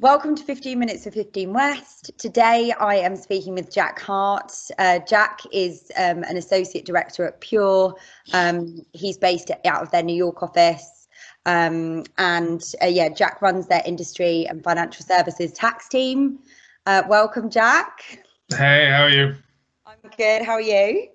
Welcome to 15 Minutes of 15 West. Today I am speaking with Jack Hart. Uh, Jack is um, an associate director at Pure. Um, he's based out of their New York office. Um, and uh, yeah, Jack runs their industry and financial services tax team. Uh, welcome, Jack. Hey, how are you? I'm good. How are you?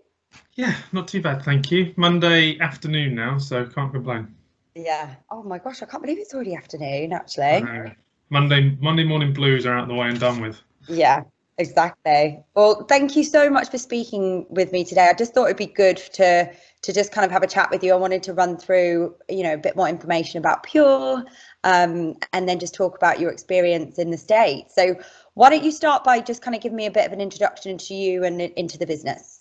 Yeah, not too bad, thank you. Monday afternoon now, so can't complain. Yeah. Oh my gosh, I can't believe it's already afternoon, actually. Monday Monday morning blues are out of the way and done with. Yeah, exactly. Well, thank you so much for speaking with me today. I just thought it'd be good to to just kind of have a chat with you. I wanted to run through, you know, a bit more information about Pure, um, and then just talk about your experience in the state. So, why don't you start by just kind of giving me a bit of an introduction to you and into the business?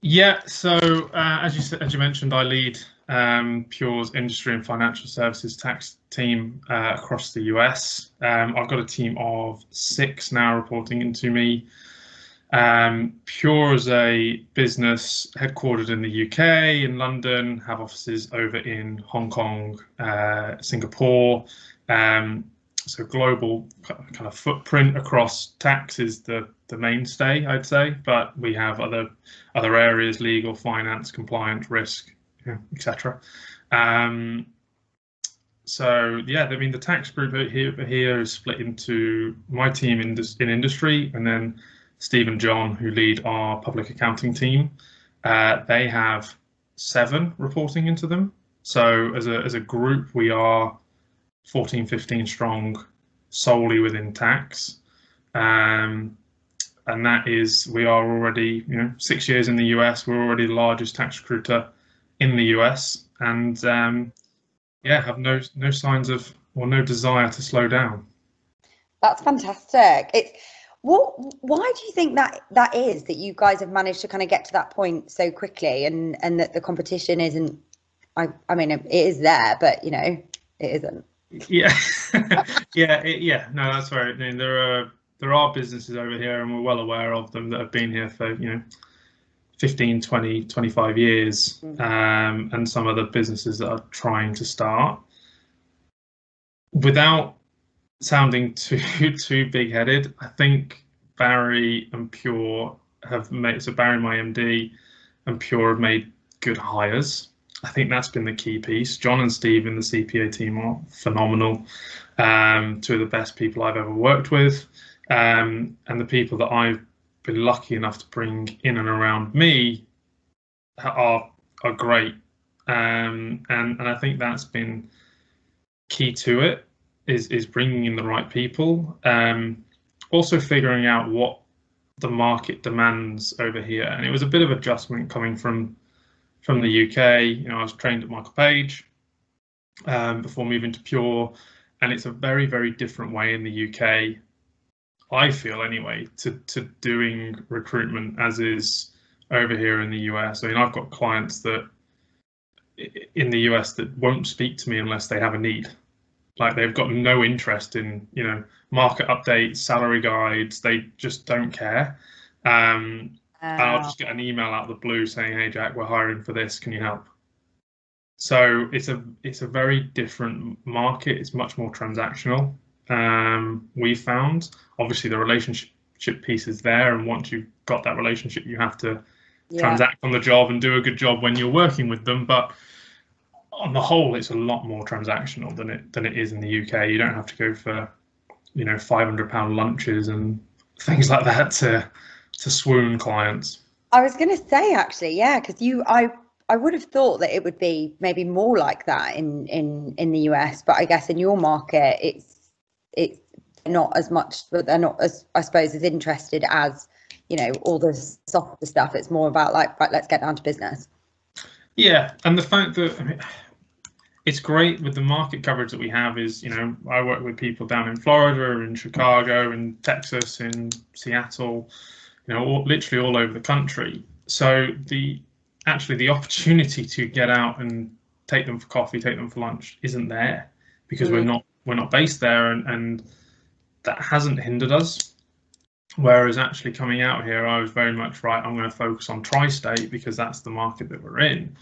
Yeah. So, uh, as you as you mentioned, I lead um, Pure's industry and financial services tax team uh, across the US. Um, I've got a team of six now reporting into me. Um, Pure is a business headquartered in the UK, in London, have offices over in Hong Kong, uh, Singapore. Um, so global kind of footprint across tax is the the mainstay, I'd say. But we have other other areas: legal, finance, compliance, risk, etc. Um, so yeah, I mean the tax group here here is split into my team in in industry, and then Steve and John, who lead our public accounting team. Uh, they have seven reporting into them. So as a as a group, we are 14, 15 strong solely within tax. Um, and that is we are already you know six years in the US. We're already the largest tax recruiter in the US, and um, yeah, have no no signs of or no desire to slow down. That's fantastic. It's what why do you think that that is that you guys have managed to kind of get to that point so quickly and and that the competition isn't I I mean it is there but you know it isn't. Yeah. yeah, it, yeah. No, that's right. I mean, there are there are businesses over here and we're well aware of them that have been here for, you know, 15, 20, 25 years, mm. um, and some other businesses that are trying to start. Without sounding too too big headed, I think Barry and Pure have made so Barry, my MD, and Pure have made good hires. I think that's been the key piece. John and Steve in the CPA team are phenomenal. Um, two of the best people I've ever worked with, um, and the people that I've been lucky enough to bring in and around me are are great, um, and and I think that's been key to it is is bringing in the right people. Um, also figuring out what the market demands over here, and it was a bit of adjustment coming from from the UK. You know, I was trained at Michael Page um, before moving to Pure, and it's a very very different way in the UK I feel anyway, to, to doing recruitment as is over here in the US. I mean, I've got clients that in the US that won't speak to me unless they have a need. Like they've got no interest in, you know, market updates, salary guides. They just don't care. Um, and I'll just get an email out of the blue saying, "Hey Jack, we're hiring for this. Can you help?" So it's a it's a very different market. It's much more transactional um, we found. Obviously, the relationship piece is there, and once you've got that relationship, you have to yeah. transact on the job and do a good job when you're working with them. But on the whole, it's a lot more transactional than it than it is in the UK. You don't have to go for you know 500 pound lunches and things like that to to swoon clients. I was going to say actually, yeah, because you, I, I would have thought that it would be maybe more like that in in in the US, but I guess in your market, it's it's not as much, but they're not as, I suppose, as interested as, you know, all the softer stuff. It's more about like, right, let's get down to business. Yeah, and the fact that I mean, it's great with the market coverage that we have. Is you know, I work with people down in Florida, in Chicago, in Texas, in Seattle, you know, all, literally all over the country. So the actually the opportunity to get out and take them for coffee, take them for lunch, isn't there because mm. we're not we're not based there, and, and that hasn't hindered us. Whereas actually coming out here, I was very much right. I'm going to focus on tri-state because that's the market that we're in.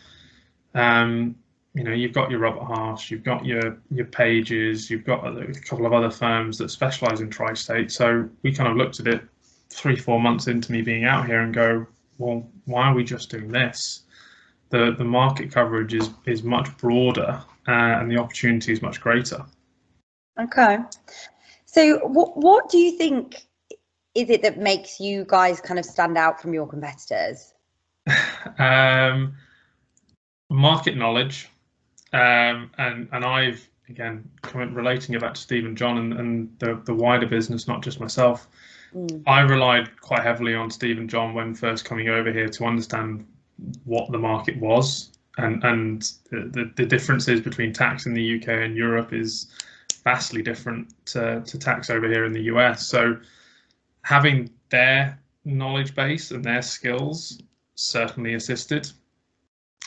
Um, you know, you've got your Robert Half, you've got your your Pages, you've got a couple of other firms that specialise in tri-state. So we kind of looked at it three, four months into me being out here and go, well, why are we just doing this? The the market coverage is is much broader uh, and the opportunity is much greater. Okay. So what what do you think is it that makes you guys kind of stand out from your competitors? um, market knowledge, um, and and I've again relating it back to Steve and John and, and the the wider business, not just myself. Mm. I relied quite heavily on Steve and John when first coming over here to understand what the market was and and the, the differences between tax in the UK and Europe is vastly different to, to tax over here in the US. So having their knowledge base and their skills certainly assisted.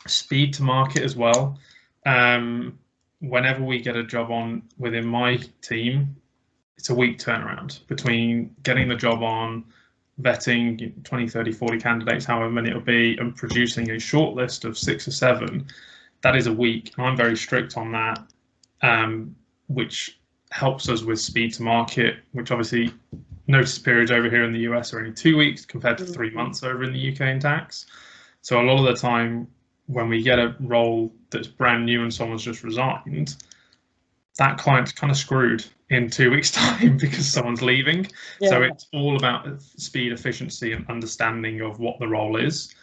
Speed to market as well. Um, whenever we get a job on within my team, it's a week turnaround between getting the job on, vetting 20, 30, 40 candidates, however many it'll be, and producing a short list of six or seven. That is a week. I'm very strict on that, um, which helps us with speed to market, which obviously notice periods over here in the US are only two weeks compared to three months over in the UK in tax. So a lot of the time when we get a role that's brand new and someone's just resigned, that client's kind of screwed in two weeks' time because someone's leaving. Yeah. So it's all about speed, efficiency, and understanding of what the role is.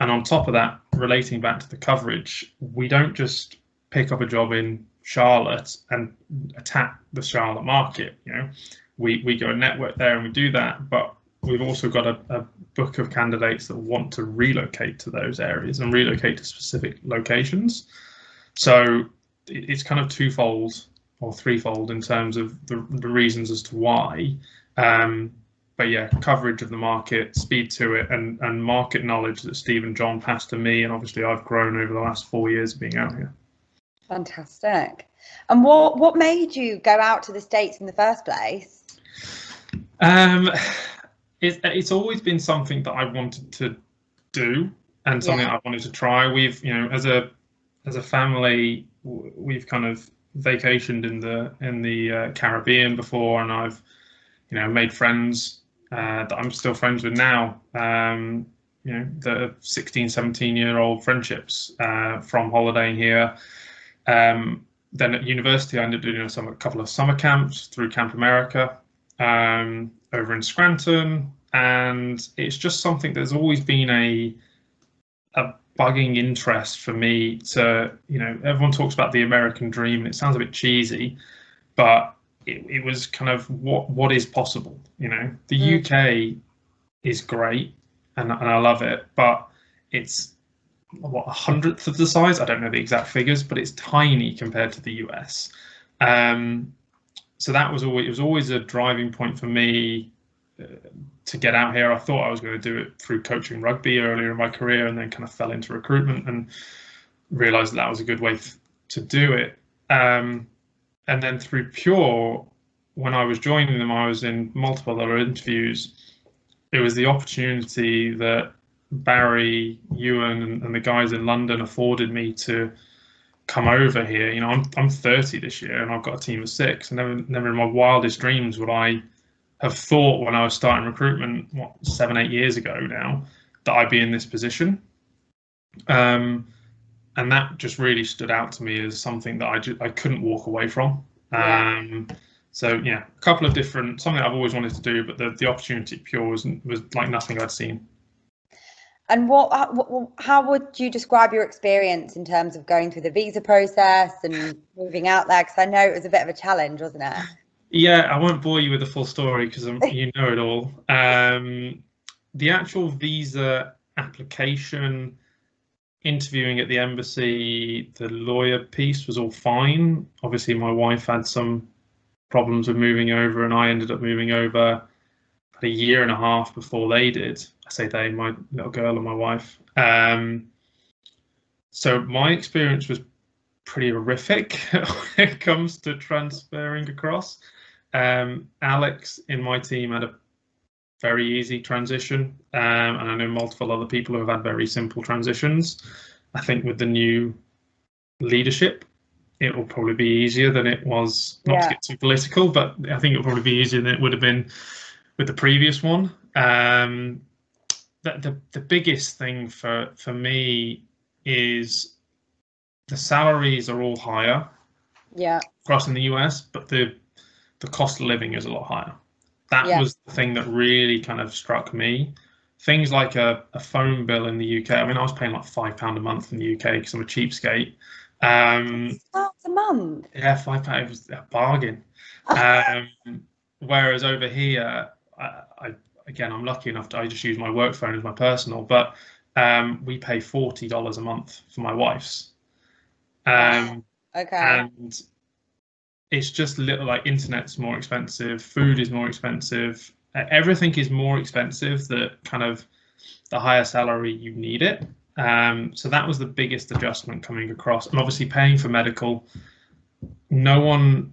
And on top of that, relating back to the coverage, we don't just pick up a job in Charlotte and attack the Charlotte market. You know, we we go a network there and we do that, but we've also got a, a book of candidates that want to relocate to those areas and relocate to specific locations. So it's kind of twofold or threefold in terms of the, the reasons as to why. Um, but yeah, coverage of the market, speed to it, and, and market knowledge that Steve and John passed to me, and obviously I've grown over the last four years of being out here. Fantastic. And what what made you go out to the states in the first place? Um, it's it's always been something that I wanted to do and something yeah. I wanted to try. We've you know as a as a family we've kind of vacationed in the in the uh, Caribbean before, and I've you know made friends uh, that I'm still friends with now. Um, you know the 16, 17 year old friendships uh, from holidaying here. Um, then at university, I ended up doing some, a couple of summer camps through Camp America um, over in Scranton, and it's just something that's always been a a bugging interest for me to you know everyone talks about the American dream and it sounds a bit cheesy, but it, it was kind of what what is possible. You know, the mm. UK is great and, and I love it, but it's what a hundredth of the size. I don't know the exact figures, but it's tiny compared to the US. Um, so that was always it was always a driving point for me to get out here. I thought I was going to do it through coaching rugby earlier in my career, and then kind of fell into recruitment and realized that, that was a good way th- to do it. Um, and then through Pure, when I was joining them, I was in multiple other interviews. It was the opportunity that Barry, Ewan, and, and the guys in London afforded me to come over here. You know, I'm I'm 30 this year, and I've got a team of six. And never never in my wildest dreams would I have thought when I was starting recruitment, what seven eight years ago now, that I'd be in this position. Um, and that just really stood out to me as something that I just, I couldn't walk away from. Um, so yeah, a couple of different something I've always wanted to do, but the the opportunity pure was was like nothing I'd seen. And what, how would you describe your experience in terms of going through the visa process and moving out there? Because I know it was a bit of a challenge, wasn't it? Yeah, I won't bore you with the full story because you know it all. Um, the actual visa application, interviewing at the embassy, the lawyer piece was all fine. Obviously, my wife had some problems with moving over, and I ended up moving over a year and a half before they did. I say they, my little girl and my wife. Um, so my experience was pretty horrific when it comes to transferring across. Um, Alex in my team had a very easy transition, um, and I know multiple other people who have had very simple transitions. I think with the new leadership, it will probably be easier than it was. Not Yeah. to get too political, but I think it'll probably be easier than it would have been with the previous one. Um, the, the the biggest thing for for me is the salaries are all higher Yeah. across in the US, but the the cost of living is a lot higher. That Yeah. was the thing that really kind of struck me. Things like a, a phone bill in the UK. I mean, I was paying like five pound a month in the UK because I'm a cheapskate. Um, That's a month. yeah, five pound was a bargain. Um, whereas over here, I, I again, I'm lucky enough to I just use my work phone as my personal, but um, we pay forty dollars a month for my wife's. Um, Okay. and it's just little like internet's more expensive food is more expensive everything is more expensive that kind of the higher salary you need it um, so that was the biggest adjustment coming across and obviously paying for medical no one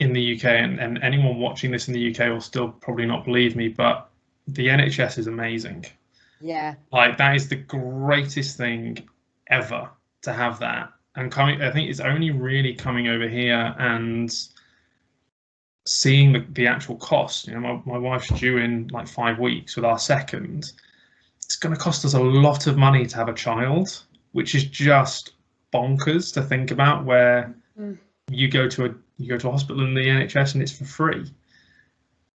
in the uk and, and anyone watching this in the uk will still probably not believe me but the nhs is amazing yeah. like that is the greatest thing ever to have that. And coming, I think it's only really coming over here and seeing the, the actual cost. You know, my, my wife's due in like five weeks with our second. It's going to cost us a lot of money to have a child, which is just bonkers to think about. Where Mm. you go to a you go to a hospital in the NHS and it's for free.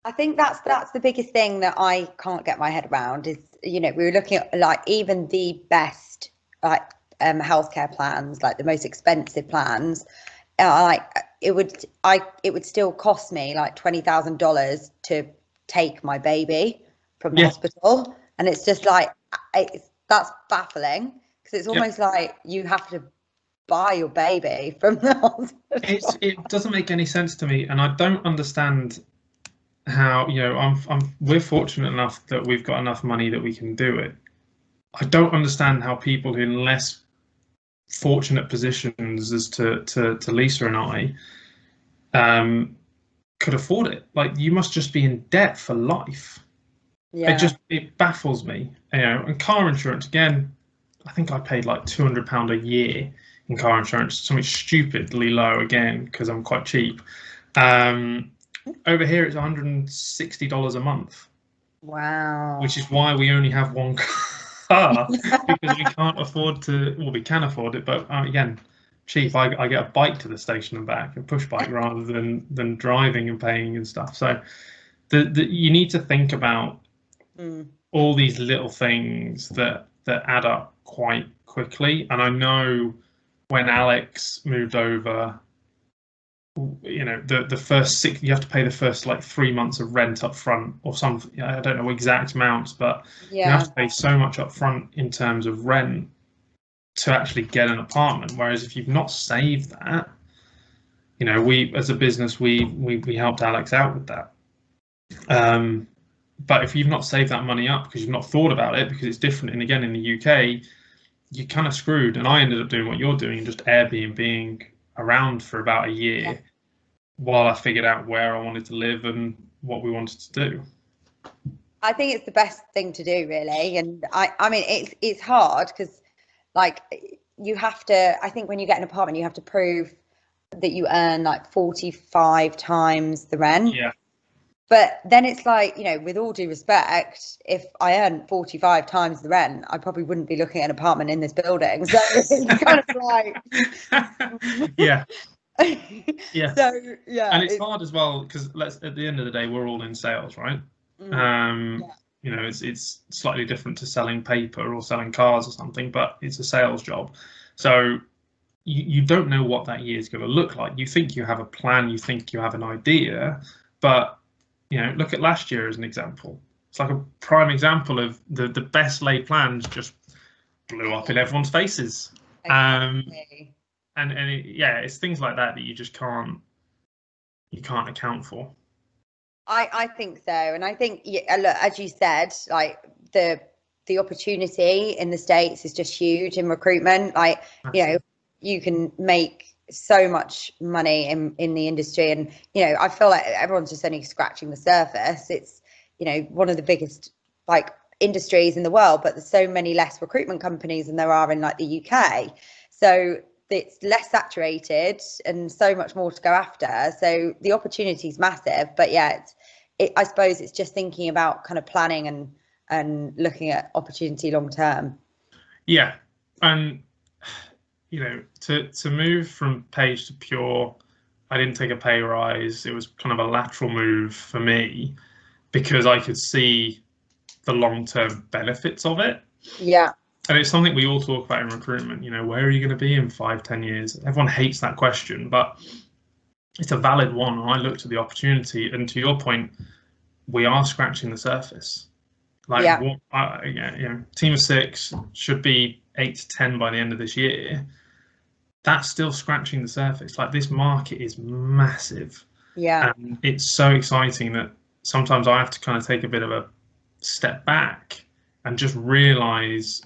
I think that's that's the biggest thing that I can't get my head around is you know we were looking at like even the best like um healthcare plans like the most expensive plans uh, like it would I it would still cost me like twenty thousand dollars to take my baby from the Yeah. hospital and it's just like it's, that's baffling because it's Yeah. almost like you have to buy your baby from the hospital. it's it doesn't make any sense to me and i don't understand how you know i'm, I'm we're fortunate enough that we've got enough money that we can do it i don't understand how people in less fortunate positions as to to, to lisa and i um could afford it. Like you must just be in debt for life. Yeah. it just it baffles me. You know and car insurance again i think i paid like 200 pound a year in car insurance something stupidly low again because i'm quite cheap. Um over here it's 160 dollars a month. Wow. Which is why we only have one car because we can't afford to well we can afford it but uh, again cheap. I, I get a bike to the station and back a push bike rather than than driving and paying and stuff. So the, the you need to think about Mm. all these little things that that add up quite quickly. And i know when alex moved over you know the the first six you have to pay the first like three months of rent up front or something i don't know exact amounts but you have to pay so much up front in terms of rent to actually get an apartment. Whereas if you've not saved that you know we as a business we we, we helped alex out with that. Um but if you've not saved that money up because you've not thought about it because it's different and again in the uk you're kind of screwed. And i ended up doing what you're doing and just airbnb around for about a year Yeah. while i figured out where i wanted to live and what we wanted to do I think it's the best thing to do, really. And I, I mean, it's it's hard because, like, you have to. I think when you get an apartment, you have to prove that you earn like forty five times the rent. yeah But then it's like, you know, with all due respect, if I earn forty five times the rent, I probably wouldn't be looking at an apartment in this building. So it's kind of like, yeah. Yeah. So yeah, and it's it's- hard as well because let's at the end of the day we're all in sales right? Mm, um Yeah. you know it's it's slightly different to selling paper or selling cars or something but it's a sales job. So you, you don't know what that year is going to look like. You think you have a plan you think you have an idea but you know look at last year as an example. It's like a prime example of the the best laid plans just blew up in everyone's faces. Um and and it, yeah it's things like that that you just can't you can't account for. I, I think so, and I think yeah, look, as you said, like the the opportunity in the states is just huge in recruitment. Like you know, you can make so much money in in the industry, and you know, I feel like everyone's just only scratching the surface. It's you know one of the biggest like industries in the world, but there's so many less recruitment companies than there are in like the UK. So it's less saturated and so much more to go after. So the opportunity is massive. But yeah, it's, it, I suppose it's just thinking about kind of planning and and looking at opportunity long term. Yeah, and you know, to to move from page to pure, I didn't take a pay rise. It was kind of a lateral move for me because I could see the long term benefits of it. Yeah. And it's something we all talk about in recruitment. You know, where are you going to be in five, ten years? Everyone hates that question, but it's a valid one. I looked at the opportunity, and to your point, we are scratching the surface. Like, yeah. What, yeah, you know, team of six should be eight to ten by the end of this year. That's still scratching the surface. Like this market is massive. Yeah. And it's so exciting that sometimes I have to kind of take a bit of a step back and just realize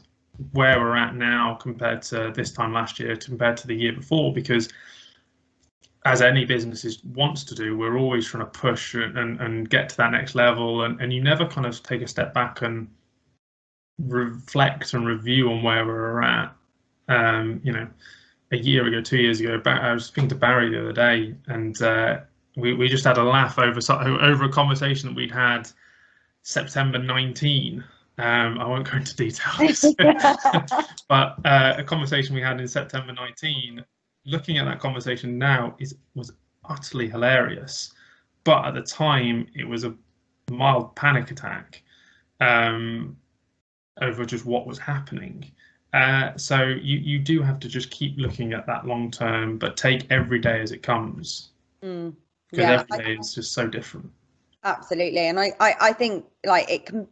where we're at now compared to this time last year compared to the year before because as any business is, wants to do we're always trying to push and, and, and get to that next level and, and you never kind of take a step back and reflect and review on where we're at um, you know a year ago two years ago i was speaking to barry the other day and uh, we, we just had a laugh over over a conversation that we'd had september 19 um, I won't go into details, but uh, a conversation we had in September 19. Looking at that conversation now is was utterly hilarious, but at the time it was a mild panic attack um, over just what was happening. Uh, so you you do have to just keep looking at that long term, but take every day as it comes. Because mm, yeah, every day I, is just so different. Absolutely, and I, I I think like it can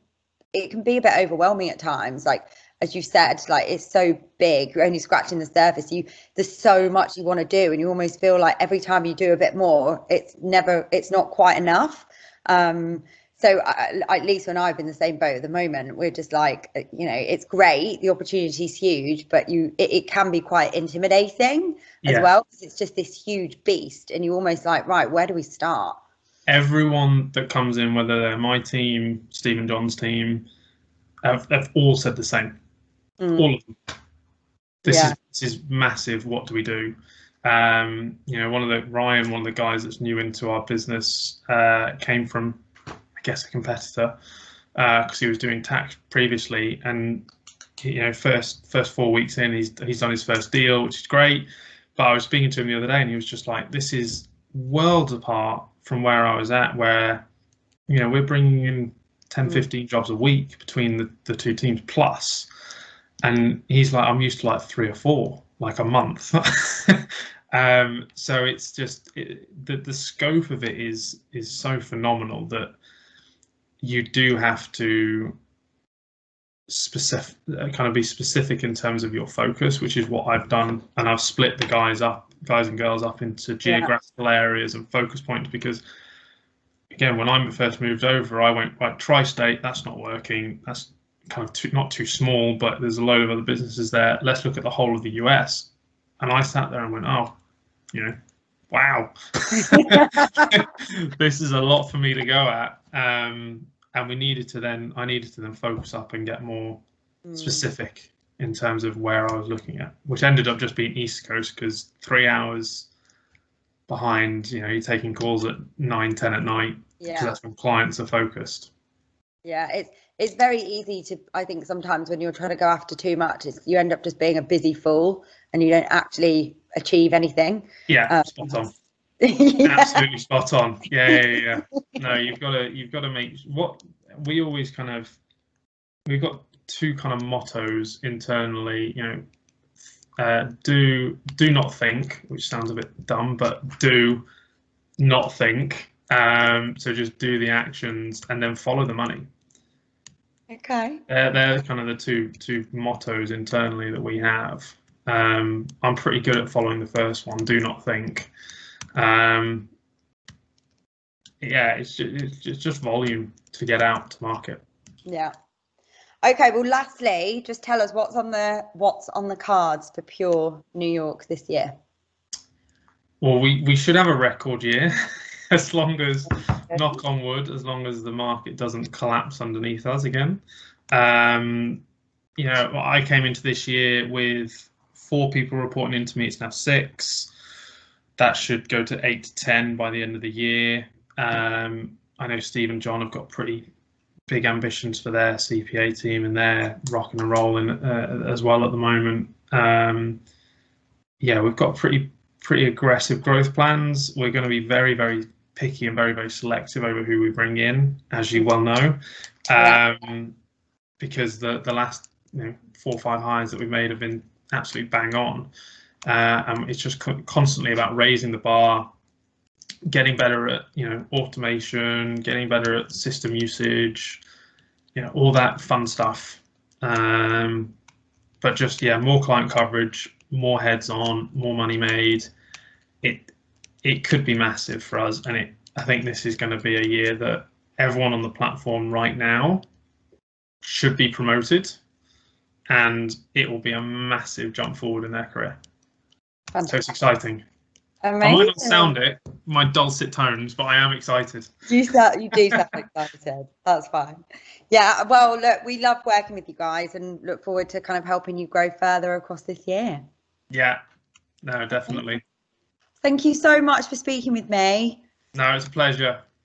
it can be a bit overwhelming at times. Like as you said like it's so big you're only scratching the surface. You there's so much you want to do and you almost feel like every time you do a bit more it's never it's not quite enough. Um so I, at least when I've been the same boat at the moment, we're just like, uh, you know, it's great, the opportunity is huge, but you it, it can be quite intimidating as yeah. well because it's just this huge beast, and you're almost like, right, where do we start? everyone that comes in, whether they're my team, Steve and John's team, have, have all said the same. Mm. All of them. This yeah. is this is massive. What do we do? Um, you know, one of the Ryan, one of the guys that's new into our business, uh, came from, guess, a competitor because uh, he was doing tax previously, and you know, first first four weeks in, he's he's done his first deal, which is great. But I was speaking to him the other day, and he was just like, "This is worlds apart from where I was at, where you know we're bringing in 10, mm. 15 jobs a week between the, the two teams plus, and he's like, I'm used to like three or four, like a month. um, so it's just it, the the scope of it is is so phenomenal that you do have to specific kind of be specific in terms of your focus which is what i've done. And i've split the guys up guys and girls up into geographical yeah. areas and focus points because again when i first moved over i went like tri-state that's not working. That's kind of too, not too small but there's a load of other businesses there. Let's look at the whole of the us and i sat there and went oh you know wow. This is a lot for me to go at. Um, and we needed to then I needed to then focus up and get more mm. specific in terms of where I was looking at, which ended up just being East Coast because three hours behind, you know, you're taking calls at nine, 10 at night because yeah. that's when clients are focused. Yeah, it's it's very easy to I think sometimes when you're trying to go after too much, it's, you end up just being a busy fool and you don't actually achieve anything. Yeah, um, spot on. Yeah. Absolutely spot on. Yeah, yeah, yeah. no, you've got to you've got to make what we always kind of we've got two kind of mottos internally. You know, uh, do do not think, which sounds a bit dumb, but do not think. Um, so just do the actions and then follow the money. Okay. Uh, they're kind of the two two mottos internally that we have. Um, I'm pretty good at following the first one. Do not think. Um, yeah, it's just, it's just volume to get out to market. Yeah. Okay. Well, lastly, just tell us what's on the what's on the cards for Pure New York this year. Well, we we should have a record year, as long as knock on wood, as long as the market doesn't collapse underneath us again. Um, you know, I came into this year with four people reporting into me. It's now six. That should go to eight to ten by the end of the year. Um, I know Steve and John have got pretty big ambitions for their CPA team, and they're rocking and rolling uh, as well at the moment. Um, yeah, we've got pretty pretty aggressive growth plans. We're going to be very very picky and very very selective over who we bring in, as you well know, um, because the the last you know, four or five hires that we've made have been absolutely bang on. Uh, and it's just co- constantly about raising the bar, getting better at you know automation, getting better at system usage, you know all that fun stuff. Um, but just yeah, more client coverage, more heads on, more money made. It it could be massive for us, and it I think this is going to be a year that everyone on the platform right now should be promoted, and it will be a massive jump forward in their career. Fantastic. So it's exciting. Amazing. I might not sound it, my dulcet tones, but I am excited. You sound, you do sound excited. That's fine. Yeah. Well, look, we love working with you guys, and look forward to kind of helping you grow further across this year. Yeah. No, definitely. Thank you so much for speaking with me. No, it's a pleasure.